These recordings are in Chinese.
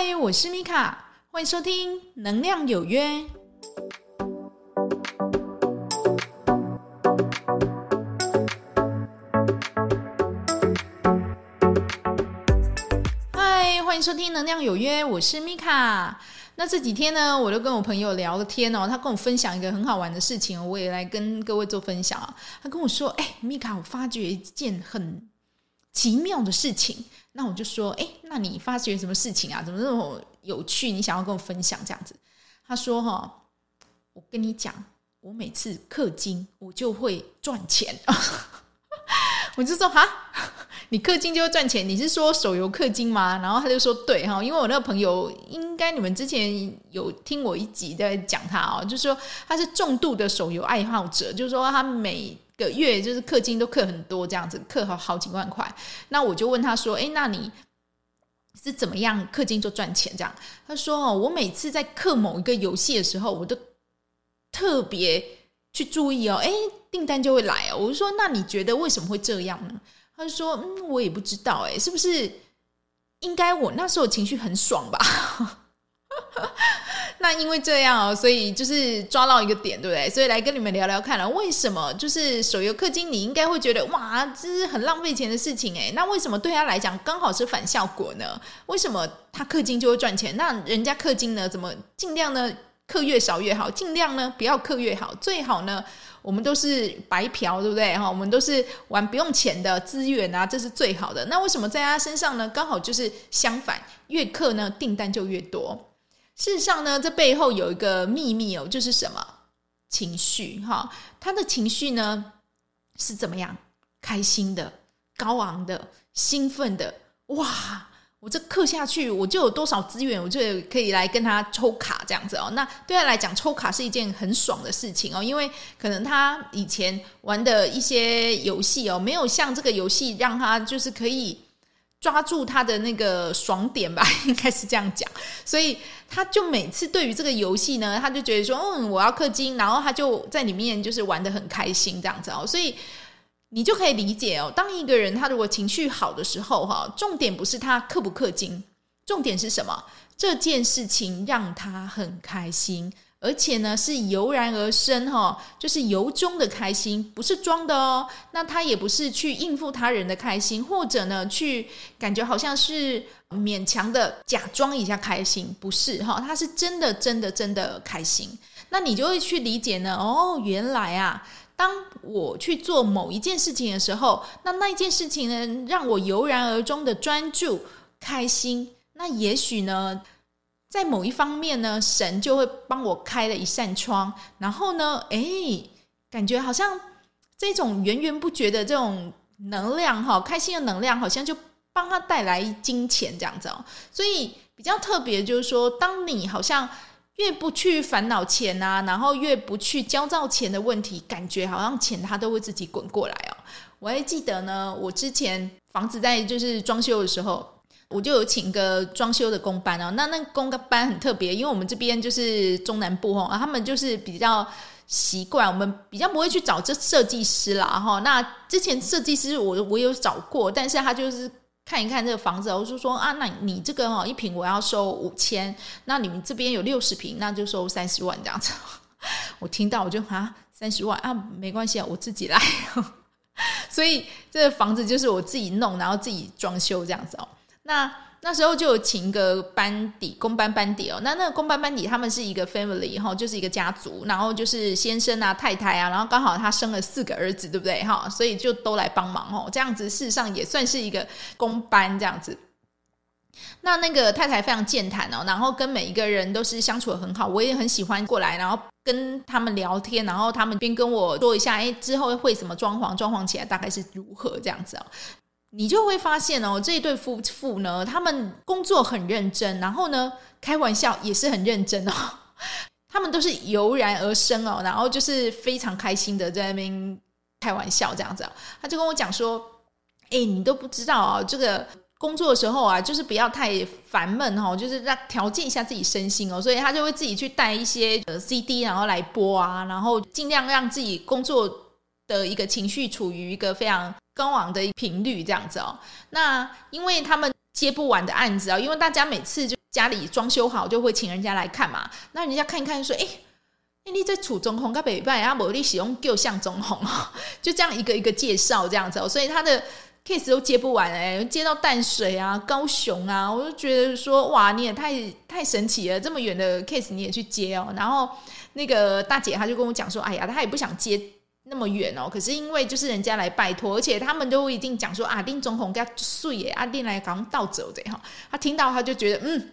嗨，我是米卡，欢迎收听《能量有约》。嗨，欢迎收听《能量有约》，我是米卡。那这几天呢，我就跟我朋友聊了天哦，他跟我分享一个很好玩的事情，我也来跟各位做分享啊。他跟我说：“哎，米卡，我发觉一件很奇妙的事情。”那我就说：“哎，那你发觉什么事情啊？怎么那么有趣？你想要跟我分享这样子？”他说：“哈，我跟你讲，我每次氪金，我就会赚钱。”我就说：“哈。”你氪金就会赚钱？你是说手游氪金吗？然后他就说对哈，因为我那个朋友应该你们之前有听我一集在讲他哦，就是说他是重度的手游爱好者，就是说他每个月就是氪金都氪很多这样子，氪好好几万块。那我就问他说：“诶，那你是怎么样氪金就赚钱？”这样他说：“哦，我每次在氪某一个游戏的时候，我都特别去注意哦，诶，订单就会来哦。”我就说：“那你觉得为什么会这样呢？”他就说：“嗯，我也不知道，哎，是不是应该我那时候情绪很爽吧？那因为这样哦，所以就是抓到一个点，对不对？所以来跟你们聊聊看了，为什么就是手游氪金，你应该会觉得哇，这是很浪费钱的事情，哎，那为什么对他来讲刚好是反效果呢？为什么他氪金就会赚钱？那人家氪金呢，怎么尽量呢？氪越少越好，尽量呢不要氪越好，最好呢。”我们都是白嫖，对不对？哈，我们都是玩不用钱的资源啊，这是最好的。那为什么在他身上呢？刚好就是相反，越氪呢订单就越多。事实上呢，这背后有一个秘密哦，就是什么？情绪哈，他的情绪呢是怎么样？开心的、高昂的、兴奋的，哇！我这氪下去，我就有多少资源，我就可以来跟他抽卡这样子哦。那对他来讲，抽卡是一件很爽的事情哦，因为可能他以前玩的一些游戏哦，没有像这个游戏让他就是可以抓住他的那个爽点吧，应该是这样讲。所以他就每次对于这个游戏呢，他就觉得说，嗯，我要氪金，然后他就在里面就是玩得很开心这样子哦，所以。你就可以理解哦，当一个人他如果情绪好的时候，哈，重点不是他氪不氪金，重点是什么？这件事情让他很开心，而且呢是油然而生，哈，就是由衷的开心，不是装的哦。那他也不是去应付他人的开心，或者呢去感觉好像是勉强的假装一下开心，不是哈，他是真的真的真的开心。那你就会去理解呢，哦，原来啊。当我去做某一件事情的时候，那那一件事情呢，让我油然而终的专注、开心。那也许呢，在某一方面呢，神就会帮我开了一扇窗，然后呢，诶，感觉好像这种源源不绝的这种能量，哈，开心的能量，好像就帮他带来金钱这样子哦。所以比较特别就是说，当你好像。越不去烦恼钱啊，然后越不去焦躁钱的问题，感觉好像钱它都会自己滚过来哦。我还记得呢，我之前房子在就是装修的时候，我就有请个装修的工班哦。那那工个班很特别，因为我们这边就是中南部哦，他们就是比较习惯，我们比较不会去找这设计师啦哈。那之前设计师我我有找过，但是他就是。看一看这个房子，我就说啊，那你这个哦，一平我要收五千，那你们这边有六十平，那就收三十万这样子。我听到我就啊，三十万啊，没关系啊，我自己来。所以这个房子就是我自己弄，然后自己装修这样子哦。那。那时候就有请一个班底，工班班底哦。那那个工班班底，他们是一个 family 哈，就是一个家族。然后就是先生啊、太太啊，然后刚好他生了四个儿子，对不对哈？所以就都来帮忙哦。这样子事实上也算是一个工班这样子。那那个太太非常健谈哦，然后跟每一个人都是相处得很好，我也很喜欢过来，然后跟他们聊天，然后他们边跟我说一下，哎，之后会怎么装潢，装潢起来大概是如何这样子哦。你就会发现哦，这一对夫妇呢，他们工作很认真，然后呢，开玩笑也是很认真哦。他们都是油然而生哦，然后就是非常开心的在那边开玩笑这样子。他就跟我讲说：“哎，你都不知道哦，这个工作的时候啊，就是不要太烦闷哦，就是让调节一下自己身心哦。所以他就会自己去带一些呃 CD，然后来播啊，然后尽量让自己工作的一个情绪处于一个非常。”高昂的频率这样子哦，那因为他们接不完的案子哦，因为大家每次就家里装修好，就会请人家来看嘛。那人家看一看说，哎、欸，你在楚中红跟北拜啊，某力使用旧像中红哦，就这样一个一个介绍这样子哦，所以他的 case 都接不完哎，接到淡水啊、高雄啊，我就觉得说，哇，你也太太神奇了，这么远的 case 你也去接哦。然后那个大姐她就跟我讲说，哎呀，她也不想接。那么远哦，可是因为就是人家来拜托，而且他们都一定讲说啊，丁总统给他睡耶，阿丁来刚倒走的哈。他听到他就觉得，嗯，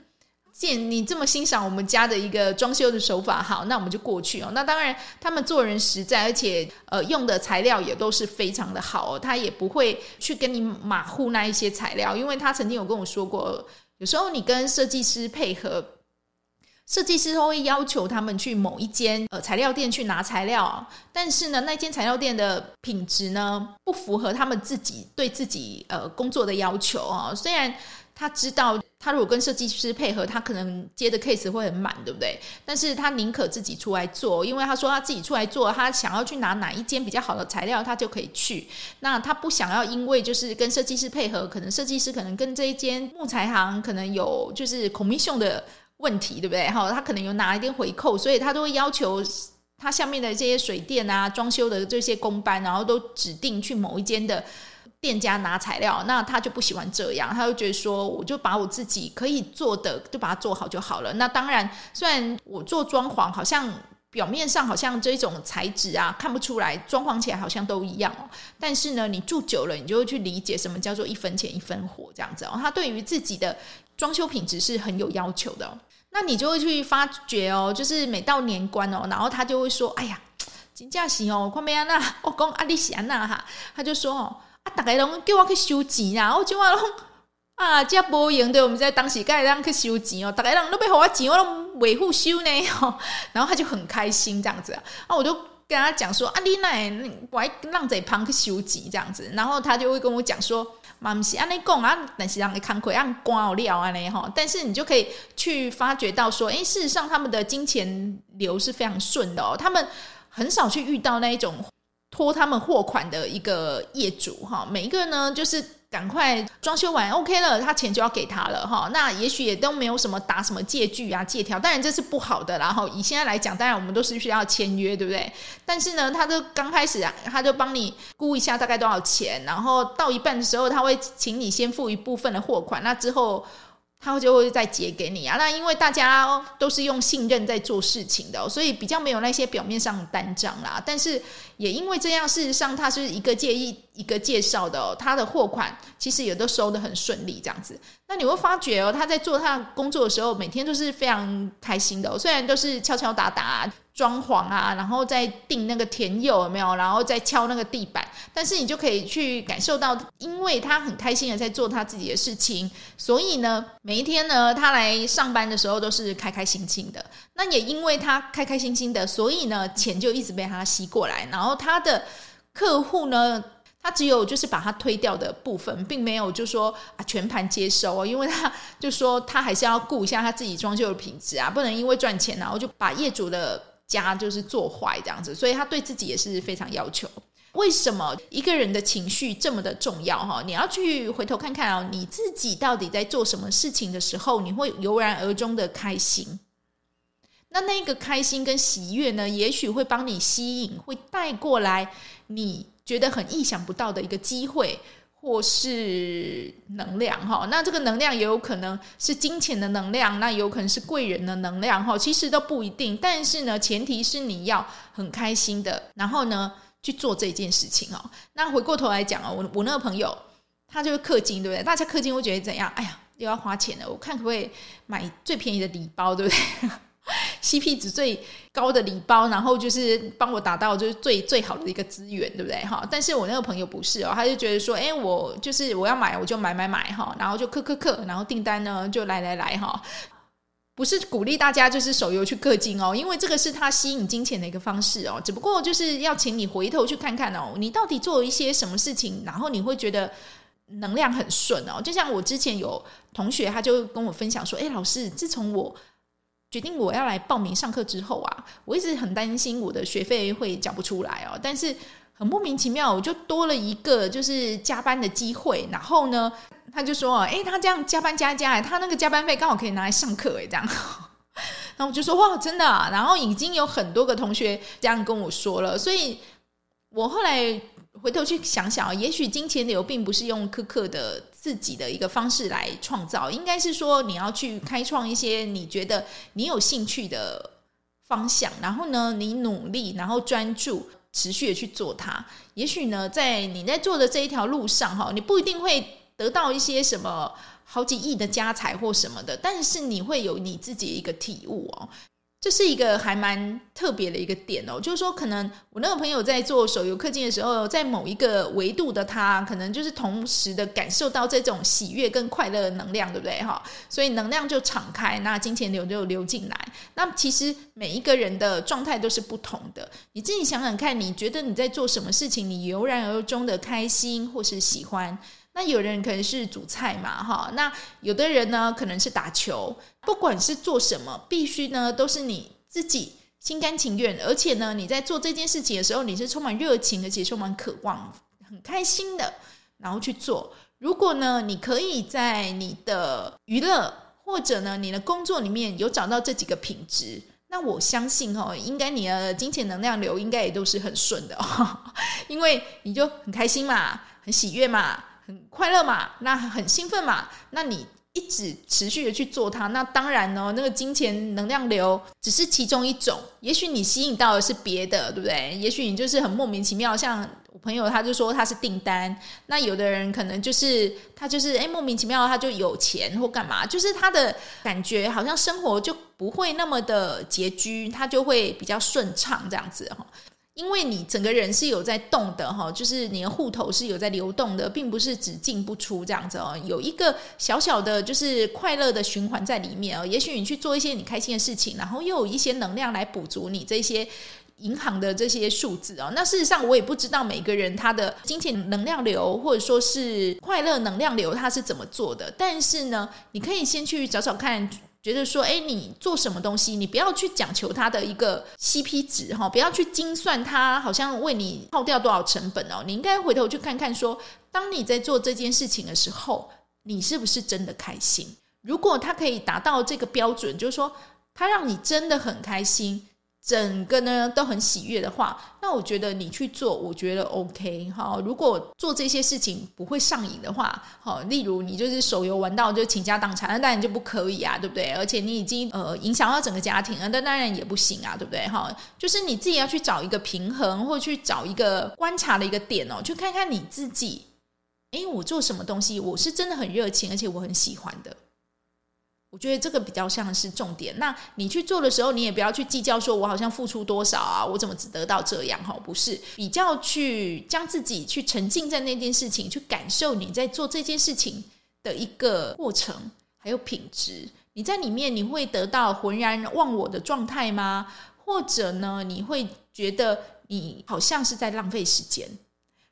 既然你这么欣赏我们家的一个装修的手法，好，那我们就过去哦。那当然，他们做人实在，而且呃用的材料也都是非常的好哦，他也不会去跟你马虎那一些材料，因为他曾经有跟我说过，有时候你跟设计师配合。设计师都会要求他们去某一间呃材料店去拿材料，但是呢，那间材料店的品质呢不符合他们自己对自己呃工作的要求啊。虽然他知道他如果跟设计师配合，他可能接的 case 会很满，对不对？但是他宁可自己出来做，因为他说他自己出来做，他想要去拿哪一间比较好的材料，他就可以去。那他不想要因为就是跟设计师配合，可能设计师可能跟这一间木材行可能有就是 commission 的。问题对不对？哈，他可能有拿一点回扣，所以他都会要求他下面的这些水电啊、装修的这些工班，然后都指定去某一间的店家拿材料。那他就不喜欢这样，他就觉得说，我就把我自己可以做的，就把它做好就好了。那当然，虽然我做装潢，好像表面上好像这种材质啊看不出来，装潢起来好像都一样哦。但是呢，你住久了，你就会去理解什么叫做一分钱一分货这样子哦。他对于自己的。装修品质是很有要求的哦，那你就会去发觉哦，就是每到年关哦，然后他就会说：“哎呀，真正是哦，看咩啊那，我讲阿里是安那哈。”他就说：“哦，啊，大家拢叫我去收钱啊，我就话拢啊，这无用的，我们在当时该让去收钱哦，大家人都要给我钱，我拢维护修呢。”然后他就很开心这样子啊，我就跟他讲说：“啊，你那我还让在旁去收钱这样子。”然后他就会跟我讲说。嘛不是安尼讲啊，但是让你看亏按刮料安尼吼，但是你就可以去发觉到说，诶，事实上他们的金钱流是非常顺的哦，他们很少去遇到那一种拖他们货款的一个业主哈，每一个呢就是。赶快装修完，OK 了，他钱就要给他了哈。那也许也都没有什么打什么借据啊、借条，当然这是不好的。然后以现在来讲，当然我们都是需要签约，对不对？但是呢，他就刚开始啊，他就帮你估一下大概多少钱，然后到一半的时候，他会请你先付一部分的货款，那之后。他就会再结给你啊，那因为大家都是用信任在做事情的，所以比较没有那些表面上的单张啦。但是也因为这样，事实上他是一个介意一个介绍的，他的货款其实也都收的很顺利，这样子。那你会发觉哦，他在做他的工作的时候，每天都是非常开心的，虽然都是敲敲打打。装潢啊，然后再订那个填釉有没有？然后再敲那个地板，但是你就可以去感受到，因为他很开心的在做他自己的事情，所以呢，每一天呢，他来上班的时候都是开开心心的。那也因为他开开心心的，所以呢，钱就一直被他吸过来。然后他的客户呢，他只有就是把它推掉的部分，并没有就说啊全盘接收哦，因为他就说他还是要顾一下他自己装修的品质啊，不能因为赚钱然后就把业主的。家就是做坏这样子，所以他对自己也是非常要求。为什么一个人的情绪这么的重要？哈，你要去回头看看哦，你自己到底在做什么事情的时候，你会油然而终的开心。那那个开心跟喜悦呢，也许会帮你吸引，会带过来你觉得很意想不到的一个机会。或是能量哈，那这个能量也有可能是金钱的能量，那有可能是贵人的能量哈，其实都不一定。但是呢，前提是你要很开心的，然后呢去做这件事情哦。那回过头来讲哦，我我那个朋友他就是氪金，对不对？大家氪金会觉得怎样？哎呀，又要花钱了，我看可不可以买最便宜的礼包，对不对 CP 值最高的礼包，然后就是帮我达到就是最最好的一个资源，对不对？哈，但是我那个朋友不是哦，他就觉得说，哎，我就是我要买，我就买买买哈，然后就氪氪氪，然后订单呢就来来来哈，不是鼓励大家就是手游去氪金哦，因为这个是他吸引金钱的一个方式哦，只不过就是要请你回头去看看哦，你到底做一些什么事情，然后你会觉得能量很顺哦，就像我之前有同学他就跟我分享说，哎，老师，自从我决定我要来报名上课之后啊，我一直很担心我的学费会缴不出来哦。但是很莫名其妙，我就多了一个就是加班的机会。然后呢，他就说：“哎，他这样加班加加，他那个加班费刚好可以拿来上课，哎，这样。”然后我就说：“哇，真的啊！”然后已经有很多个同学这样跟我说了，所以我后来回头去想想，也许金钱流并不是用苛刻的自己的一个方式来创造，应该是说你要去开创一些你觉得你有兴趣的方向，然后呢，你努力，然后专注。持续的去做它，也许呢，在你在做的这一条路上，哈，你不一定会得到一些什么好几亿的家财或什么的，但是你会有你自己一个体悟哦。这是一个还蛮特别的一个点哦，就是说，可能我那个朋友在做手游氪金的时候，在某一个维度的他，可能就是同时的感受到这种喜悦跟快乐的能量，对不对？哈，所以能量就敞开，那金钱流就流进来。那其实每一个人的状态都是不同的，你自己想想看，你觉得你在做什么事情，你油然而中的开心或是喜欢？那有人可能是煮菜嘛，哈，那有的人呢可能是打球，不管是做什么，必须呢都是你自己心甘情愿，而且呢你在做这件事情的时候，你是充满热情，而且充满渴望，很开心的，然后去做。如果呢你可以在你的娱乐或者呢你的工作里面有找到这几个品质，那我相信哦，应该你的金钱能量流应该也都是很顺的哦，因为你就很开心嘛，很喜悦嘛。很快乐嘛，那很兴奋嘛，那你一直持续的去做它，那当然呢，那个金钱能量流只是其中一种，也许你吸引到的是别的，对不对？也许你就是很莫名其妙，像我朋友他就说他是订单，那有的人可能就是他就是哎莫名其妙他就有钱或干嘛，就是他的感觉好像生活就不会那么的拮据，他就会比较顺畅这样子哈。因为你整个人是有在动的哈，就是你的户头是有在流动的，并不是只进不出这样子哦。有一个小小的，就是快乐的循环在里面哦。也许你去做一些你开心的事情，然后又有一些能量来补足你这些银行的这些数字哦。那事实上，我也不知道每个人他的金钱能量流或者说是快乐能量流他是怎么做的。但是呢，你可以先去找找看。觉得说，哎，你做什么东西，你不要去讲求它的一个 CP 值哈，不要去精算它，好像为你耗掉多少成本哦。你应该回头去看看说，说当你在做这件事情的时候，你是不是真的开心？如果它可以达到这个标准，就是说它让你真的很开心。整个呢都很喜悦的话，那我觉得你去做，我觉得 OK 哈。如果做这些事情不会上瘾的话，好，例如你就是手游玩到就倾家荡产，那当然就不可以啊，对不对？而且你已经呃影响到整个家庭了，那当然也不行啊，对不对？哈，就是你自己要去找一个平衡，或去找一个观察的一个点哦，去看看你自己，诶，我做什么东西，我是真的很热情，而且我很喜欢的。我觉得这个比较像是重点。那你去做的时候，你也不要去计较，说我好像付出多少啊，我怎么只得到这样？哈，不是，比较去将自己去沉浸在那件事情，去感受你在做这件事情的一个过程，还有品质。你在里面，你会得到浑然忘我的状态吗？或者呢，你会觉得你好像是在浪费时间？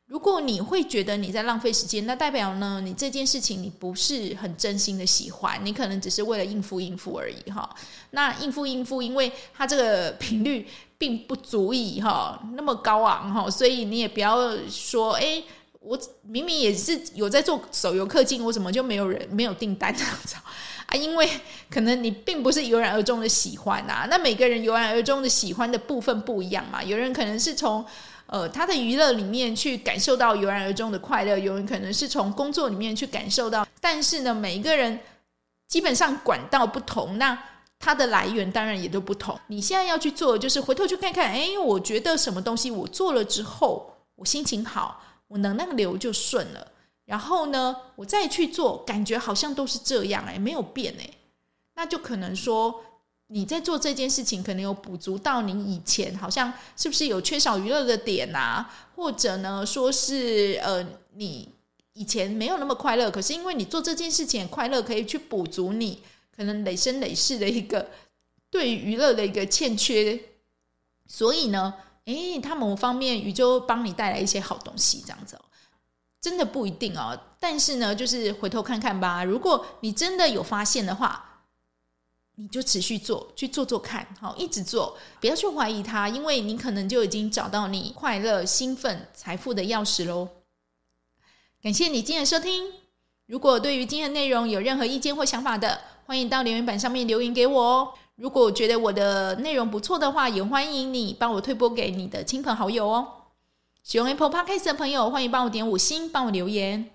如果你会觉得你在浪费时间，那代表呢，你这件事情你不是很真心的喜欢，你可能只是为了应付应付而已哈。那应付应付，因为它这个频率并不足以哈那么高昂哈，所以你也不要说，诶，我明明也是有在做手游氪金，我怎么就没有人没有订单这样子 啊？因为可能你并不是油然而中的喜欢啊。那每个人油然而中的喜欢的部分不一样嘛，有人可能是从。呃，他的娱乐里面去感受到油然而生的快乐，有人可能是从工作里面去感受到，但是呢，每一个人基本上管道不同，那它的来源当然也都不同。你现在要去做，就是回头去看看，哎，我觉得什么东西我做了之后，我心情好，我能量流就顺了，然后呢，我再去做，感觉好像都是这样，哎，没有变，哎，那就可能说。你在做这件事情，可能有补足到你以前好像是不是有缺少娱乐的点啊？或者呢，说是呃，你以前没有那么快乐，可是因为你做这件事情快乐，可以去补足你可能累生累世的一个对娱乐的一个欠缺。所以呢，诶，他某方面宇宙帮你带来一些好东西，这样子哦，真的不一定哦。但是呢，就是回头看看吧。如果你真的有发现的话。你就持续做，去做做看，好，一直做，不要去怀疑它，因为你可能就已经找到你快乐、兴奋、财富的钥匙喽。感谢你今天的收听，如果对于今天的内容有任何意见或想法的，欢迎到留言板上面留言给我哦。如果觉得我的内容不错的话，也欢迎你帮我推播给你的亲朋好友哦。使用 Apple Podcast 的朋友，欢迎帮我点五星，帮我留言。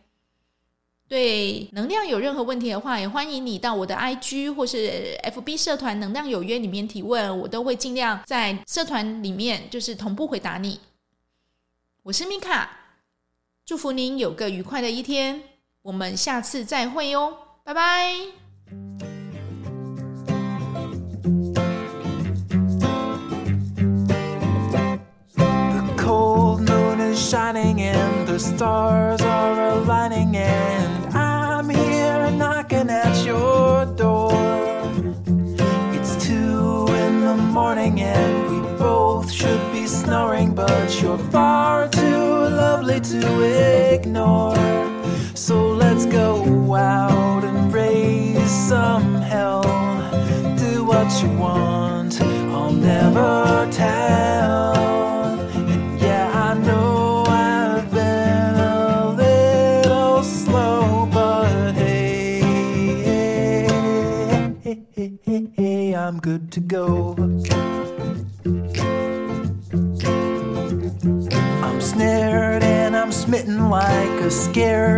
对能量有任何问题的话也欢迎你到我的 ig 或是 fb 社团能量有约里面提问我都会尽量在社团里面就是同步回答你。我是米卡祝福您有个愉快的一天我们下次再会哟拜拜。The cold moon is shining in the stars to ignore. So let's go out and raise some hell. Do what you want, I'll never tell. And yeah, I know I've been a little slow, but hey, hey, hey, hey, I'm good to go. scared.